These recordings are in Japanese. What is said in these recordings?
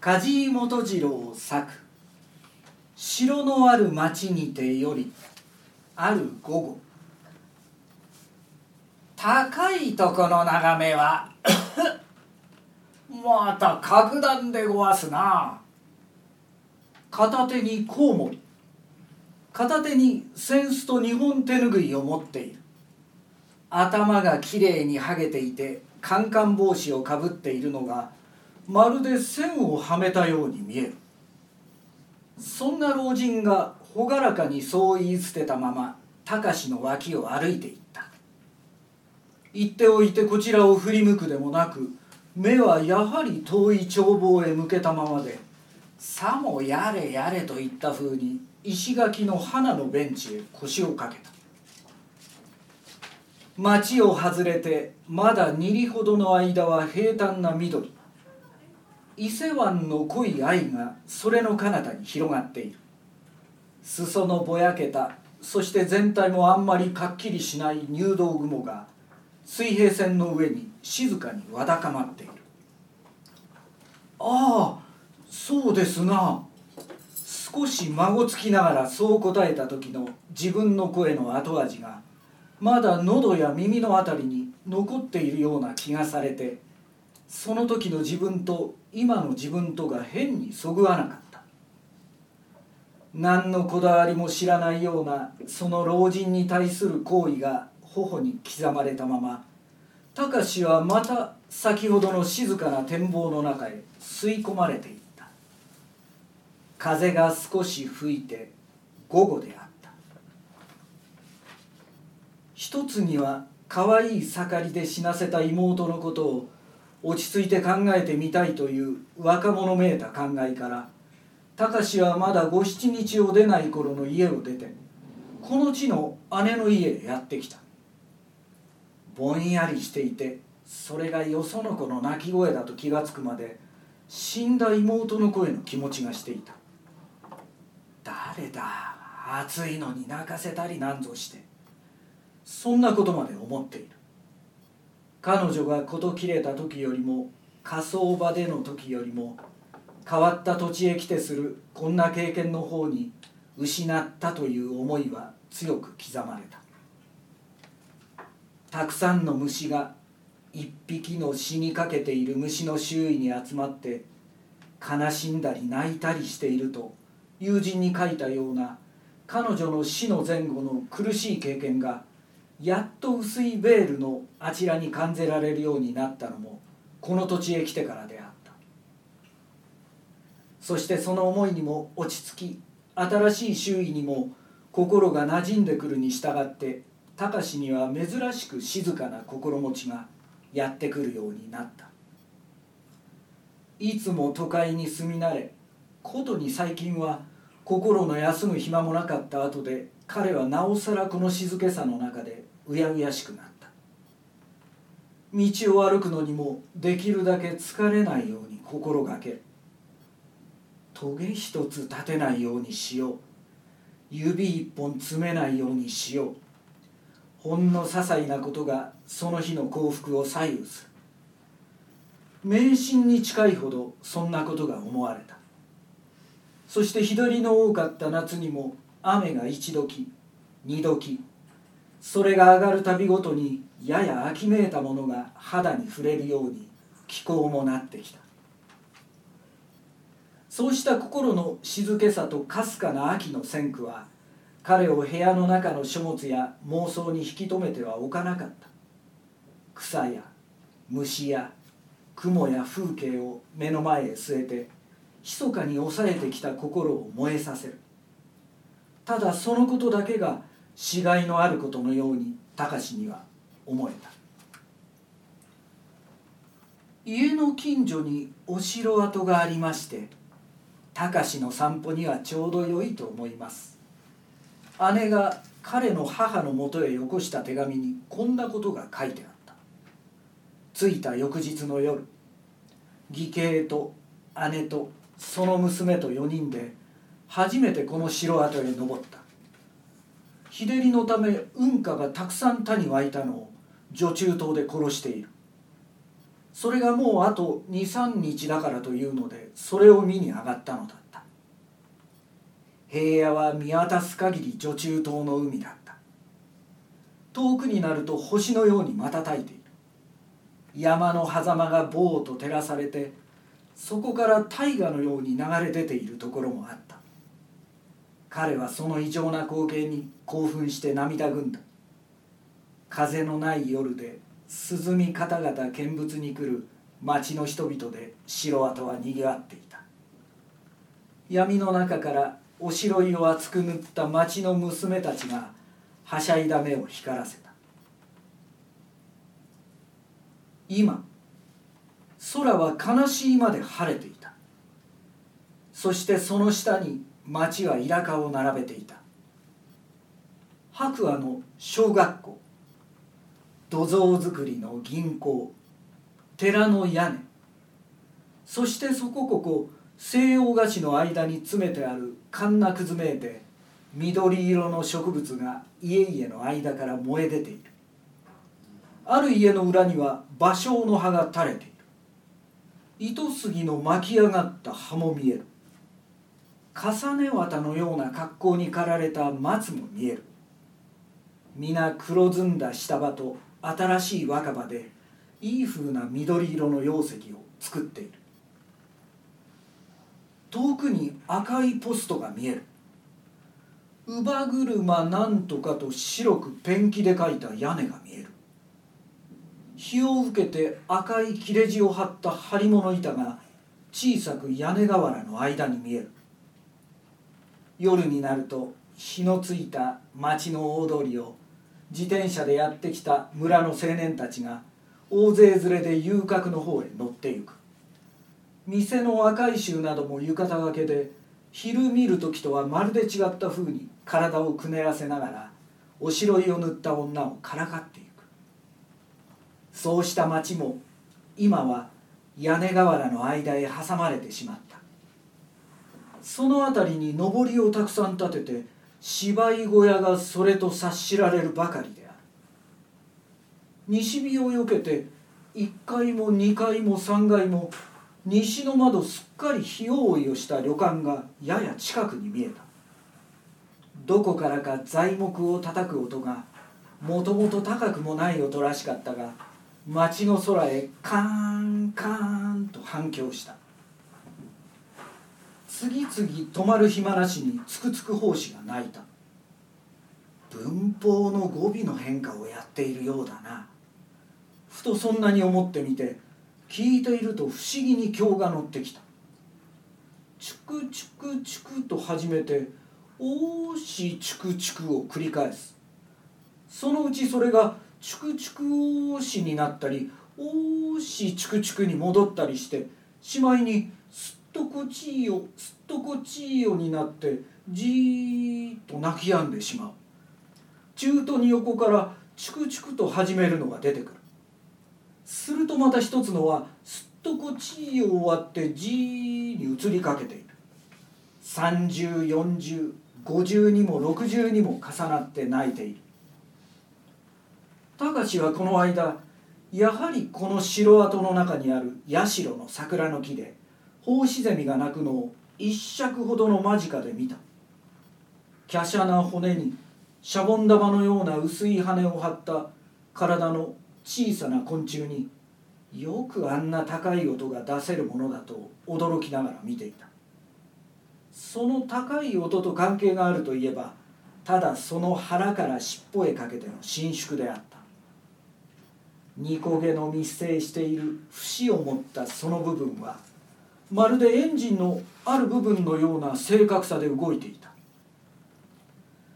梶井元次郎作。城のある町にてよりある午後。高いとこの眺めは また格段でごわすな。片手にコウモリ。片手に扇子と日本手ぬぐいを持っている。頭がきれいにはげていてカンカン帽子をかぶっているのがまるで線をはめたように見える。そんな老人が朗らかにそう言い捨てたまま貴司の脇を歩いていった。言っておいてこちらを振り向くでもなく目はやはり遠い眺望へ向けたままでさもやれやれといったふうに石垣の花のベンチへ腰をかけた。町を外れてまだ2里ほどの間は平坦な緑。伊勢湾の濃い愛がそれの彼方に広がっている。裾のぼやけたそして全体もあんまりかっきりしない入道雲が水平線の上に静かにわだかまっている。ああそうですな。少し孫つきながらそう答えた時の自分の声の後味がまだ喉や耳のあたりに残っているような気がされてその時の自分と今の自分とが変にそぐわなかった。何のこだわりも知らないようなその老人に対する行為が頬に刻まれたまま隆はまた先ほどの静かな展望の中へ吸い込まれていった。風が少し吹いて午後であった。一つには可愛い盛りで死なせた妹のことを落ち着いて考えてみたいという若者めいた考えから隆はまだ五七日を出ない頃の家を出てこの地の姉の家へやってきた。ぼんやりしていてそれがよその子の泣き声だと気がつくまで死んだ妹の声の気持ちがしていた。誰だ暑いのに泣かせたりなんぞしてそんなことまで思っている。彼女が事切れた時よりも火葬場での時よりも変わった土地へ来てするこんな経験の方に失ったという思いは強く刻まれた。たくさんの虫が一匹の死にかけている虫の周囲に集まって悲しんだり泣いたりしていると友人に書いたような彼女の死の前後の苦しい経験がやっと薄いベールのあちらに感じられるようになったのもこの土地へ来てからであった。そしてその思いにも落ち着き新しい周囲にも心が馴染んでくるに従って隆には珍しく静かな心持ちがやってくるようになった。いつも都会に住み慣れことに最近は心の休む暇もなかった後で彼はなおさらこの静けさの中でうやうやしくなった。道を歩くのにもできるだけ疲れないように心がけるトゲ一つ立てないようにしよう。指一本詰めないようにしよう。ほんの些細なことがその日の幸福を左右する。迷信に近いほどそんなことが思われた。そして日取りの多かった夏にも雨が一時二時それが上がるたびごとにやや秋めいたものが肌に触れるように気候もなってきた。そうした心の静けさとかすかな秋の線句は彼を部屋の中の書物や妄想に引き止めてはおかなかった。草や虫や雲や風景を目の前へ据えて密かに抑えてきた心を燃えさせる。ただそのことだけが死骸のあることのように隆には思えた。家の近所にお城跡がありまして隆の散歩にはちょうど良いと思います。姉が彼の母のもとへよこした手紙にこんなことが書いてあった。着いた翌日の夜義兄と姉とその娘と4人で初めてこの城跡へ登った。日照りのため運河がたくさん田に湧いたのを女中島で殺している。それがもうあと23日だからというのでそれを見に上がったのだった。平野は見渡す限り女中島の海だった。遠くになると星のように瞬いている。山の狭間がぼうと照らされてそこから大河のように流れ出ているところもあった。彼はその異常な光景に興奮して涙ぐんだ。風のない夜で涼み方々見物に来る町の人々で城跡はにぎわっていた。闇の中からおしろいを厚く塗った町の娘たちがはしゃいだ目を光らせた。今空は悲しいまで晴れていた。そしてその下に町はイラカを並べていた。白亜の小学校。土蔵造りの銀行。寺の屋根。そしてそこここ西洋菓子の間に詰めてあるかんなくずめいて緑色の植物が家々の間から燃え出ている。ある家の裏には芭蕉の葉が垂れている。糸杉の巻き上がった葉も見える。重ね綿のような格好に駆られた松も見える。皆黒ずんだ下場と新しい若葉でいい風な緑色の容石を作っている。遠くに赤いポストが見える。乳母車なんとかと白くペンキで描いた屋根が見える。日を受けて赤い切れ字を貼った張り物板が小さく屋根瓦の間に見える。夜になると日のついた町の大通りを自転車でやってきた村の青年たちが大勢連れで遊郭の方へ乗ってゆく。店の赤い衆なども浴衣がけで昼見る時とはまるで違った風に体をくねらせながらおしろいを塗った女をからかっていく。そうした町も今は屋根瓦の間へ挟まれてしまった。その辺りに上りをたくさん立てて芝居小屋がそれと察しられるばかりである。西日をよけて1階も2階も3階も西の窓すっかり火覆いをした旅館がやや近くに見えた。どこからか材木を叩く音がもともと高くもない音らしかったが町の空へカーンカーンと反響した。次々止まる暇なしにつくつく胞子が鳴いた。文法の語尾の変化をやっているようだな。ふとそんなに思ってみて聞いていると不思議に今日が乗ってきた。チュクチュクチュクと始めて「おーしチュクチュク」を繰り返す。そのうちそれが「チュクチュクおーし」になったり「おーしチュクチュク」に戻ったりしてしまいに「すっとこちいよすっとこちいよ」になってじーっと泣き止んでしまう。中途に横から「チュクチク」と始めるのが出てくる。するとまた一つのはすっとこちいを終わってじーに移りかけている。304050にも60にも重なって泣いている。高志はこの間やはりこの城跡の中にある社の桜の木で胞子ゼミが鳴くのを一尺ほどの間近で見た。華奢な骨にシャボン玉のような薄い羽を張った体の小さな昆虫によくあんな高い音が出せるものだと驚きながら見ていた。その高い音と関係があるといえばただその腹から尻尾へかけての伸縮であった。ニコ毛の密生している節を持ったその部分はまるでエンジンのある部分のような正確さで動いていた。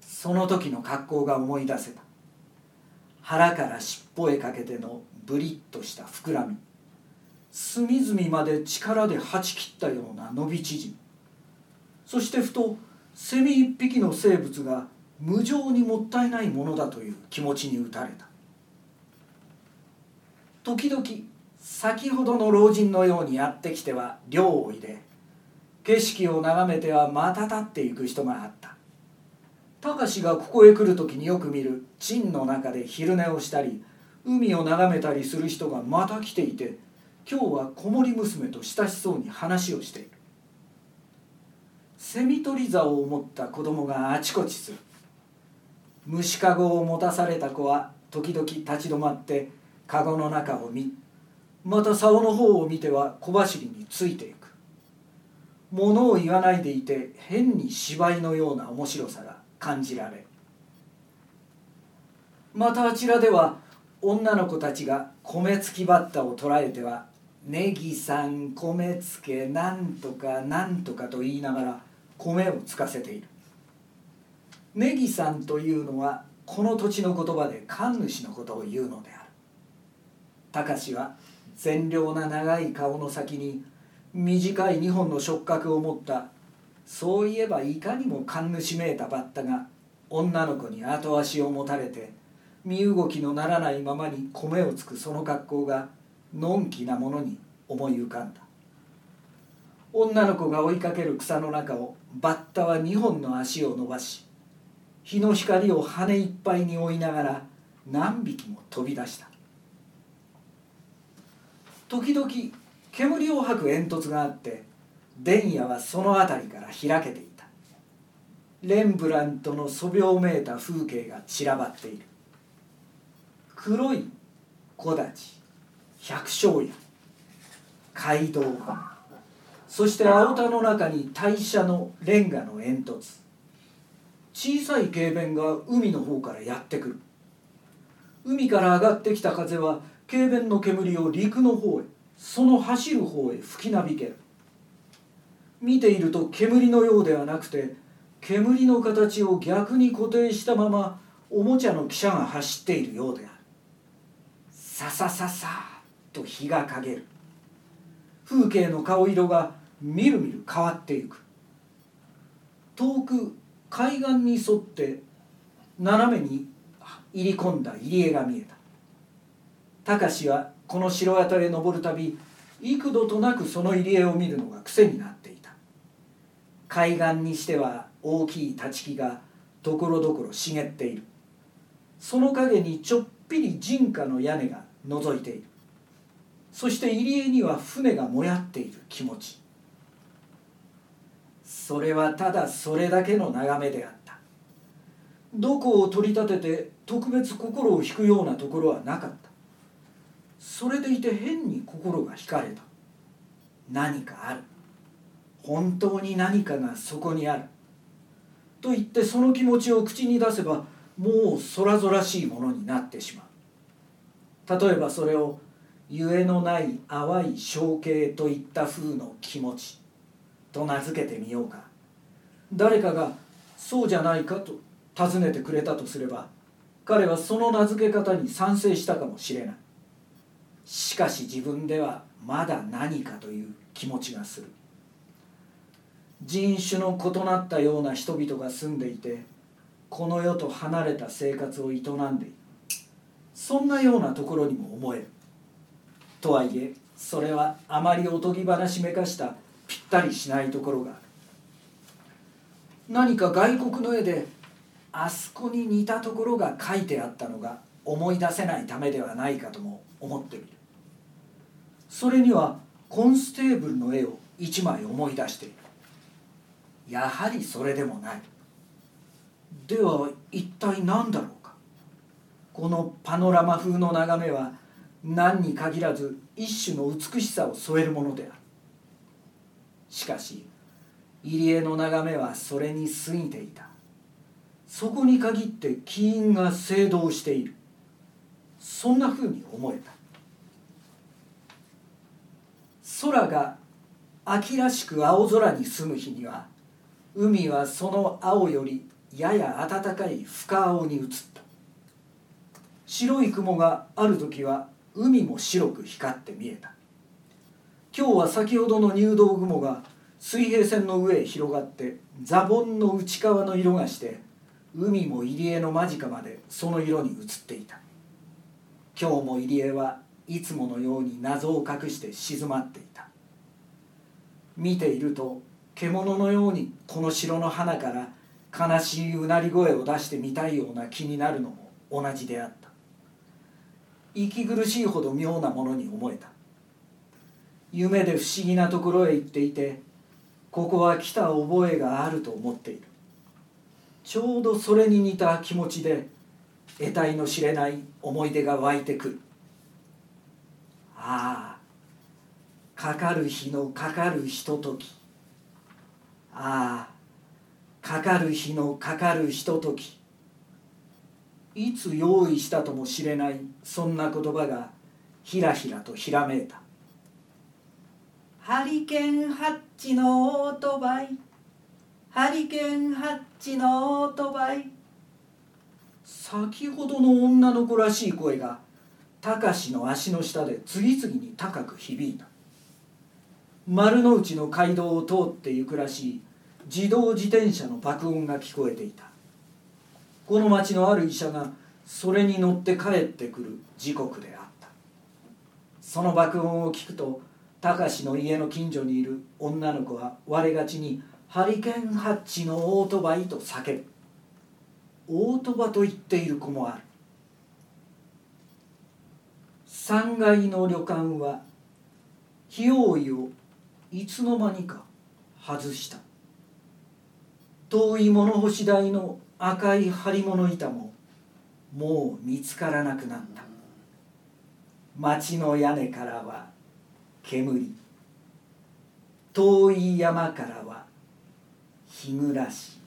その時の格好が思い出せた。腹から尻尾へかけてのブリッとした膨らみ。隅々まで力ではち切ったような伸び縮み。そしてふとセミ一匹の生物が無情にもったいないものだという気持ちに打たれた。時々先ほどの老人のようにやってきては漁を入れ景色を眺めてはまた立っていく人があった。高志がここへ来る時によく見る陳の中で昼寝をしたり海を眺めたりする人がまた来ていて今日は子守娘と親しそうに話をしている。セミ取り竿を持った子供があちこちする。虫かごを持たされた子は時々立ち止まってかごの中を見また竿の方を見ては小走りについていく。物を言わないでいて変に芝居のような面白さが感じられまたあちらでは女の子たちが米付きバッタを捕らえては「ネギさん米つけなんとかなんとか」と言いながら米をつかせている。ネギさんというのはこの土地の言葉で神主のことを言うのである。隆史は善良な長い顔の先に短い2本の触覚を持ったそういえばいかにも神主めいたバッタが女の子に後足を持たれて身動きのならないままに米をつくその格好がのんきなものに思い浮かんだ。女の子が追いかける草の中をバッタは2本の足を伸ばし日の光を羽いっぱいに追いながら何匹も飛び出した。時々煙を吐く煙突があって電野はその辺りから開けていた。レンブラントの素描めいた風景が散らばっている。黒い木立百姓家街道そして青田の中に大社のレンガの煙突小さい軽便が海の方からやってくる。海から上がってきた風は軽便の煙を陸の方へその走る方へ吹きなびける。見ていると煙のようではなくて煙の形を逆に固定したままおもちゃの汽車が走っているようである。ささささと日が陰る。風景の顔色がみるみる変わっていく。遠く海岸に沿って斜めに入り込んだ入り江が見えた。貴司はこの城跡へ登るたび幾度となくその入り江を見るのが癖になっていた。海岸にしては大きい立ち木がところどころ茂っている。その陰にちょっぴり人家の屋根が覗いている。そして入り江には船がもやっている気持ち。それはただそれだけの眺めであった。どこを取り立てて特別心を引くようなところはなかった。それでいて変に心が惹かれた。何かある。本当に何かがそこにある。と言ってその気持ちを口に出せばもう空々しいものになってしまう。例えばそれをゆえのない淡い象形といった風の気持ち。と名付けてみようか。誰かがそうじゃないかと尋ねてくれたとすれば彼はその名付け方に賛成したかもしれない。しかし自分ではまだ何かという気持ちがする。人種の異なったような人々が住んでいてこの世と離れた生活を営んでいる。そんなようなところにも思える。とはいえそれはあまりおとぎ話めかしたぴったりしないところが。ある何か外国の絵であそこに似たところが書いてあったのが思い出せないためではないかとも思ってみる。それにはコンステーブルの絵を一枚思い出しているやはりそれでもない。では一体何だろうか。このパノラマ風の眺めは何に限らず一種の美しさを添えるものである。しかし入江の眺めはそれに過ぎていた。そこに限って起因が聖動している。そんなふうに思えた。空が秋らしく青空に澄む日には海はその青よりやや暖かい深青に移った。白い雲がある時は海も白く光って見えた。今日は先ほどの入道雲が水平線の上へ広がってザボンの内側の色がして海も入り江の間近までその色に映っていた。今日も入り江はいつものように謎を隠して静まっていた。見ていると獣のようにこの城の花から悲しいうなり声を出してみたいような気になるのも同じであった。息苦しいほど妙なものに思えた。夢で不思議なところへ行っていてここは来た覚えがあると思っている。ちょうどそれに似た気持ちで得体の知れない思い出が湧いてくる。ああかかる日のかかるひととき。ああかかる日のかかるひととき。いつ用意したともしれないそんな言葉がひらひらとひらめいた。ハリケーンハッチのオートバイ。ハリケーンハッチのオートバイ。先ほどの女の子らしい声が貴司の足の下で次々に高く響いた。丸の内の街道を通って行くらしい自動自転車の爆音が聞こえていた。この町のある医者がそれに乗って帰ってくる時刻であった。その爆音を聞くと貴司の家の近所にいる女の子は我がちに「ハリケーンハッチのオートバイ」と叫ぶ。オートバと言っている子もある。3階の旅館は費用医をいつの間にか外した。遠い物干し台の赤い張り物板ももう見つからなくなった。町の屋根からは煙。遠い山からは日暮らし。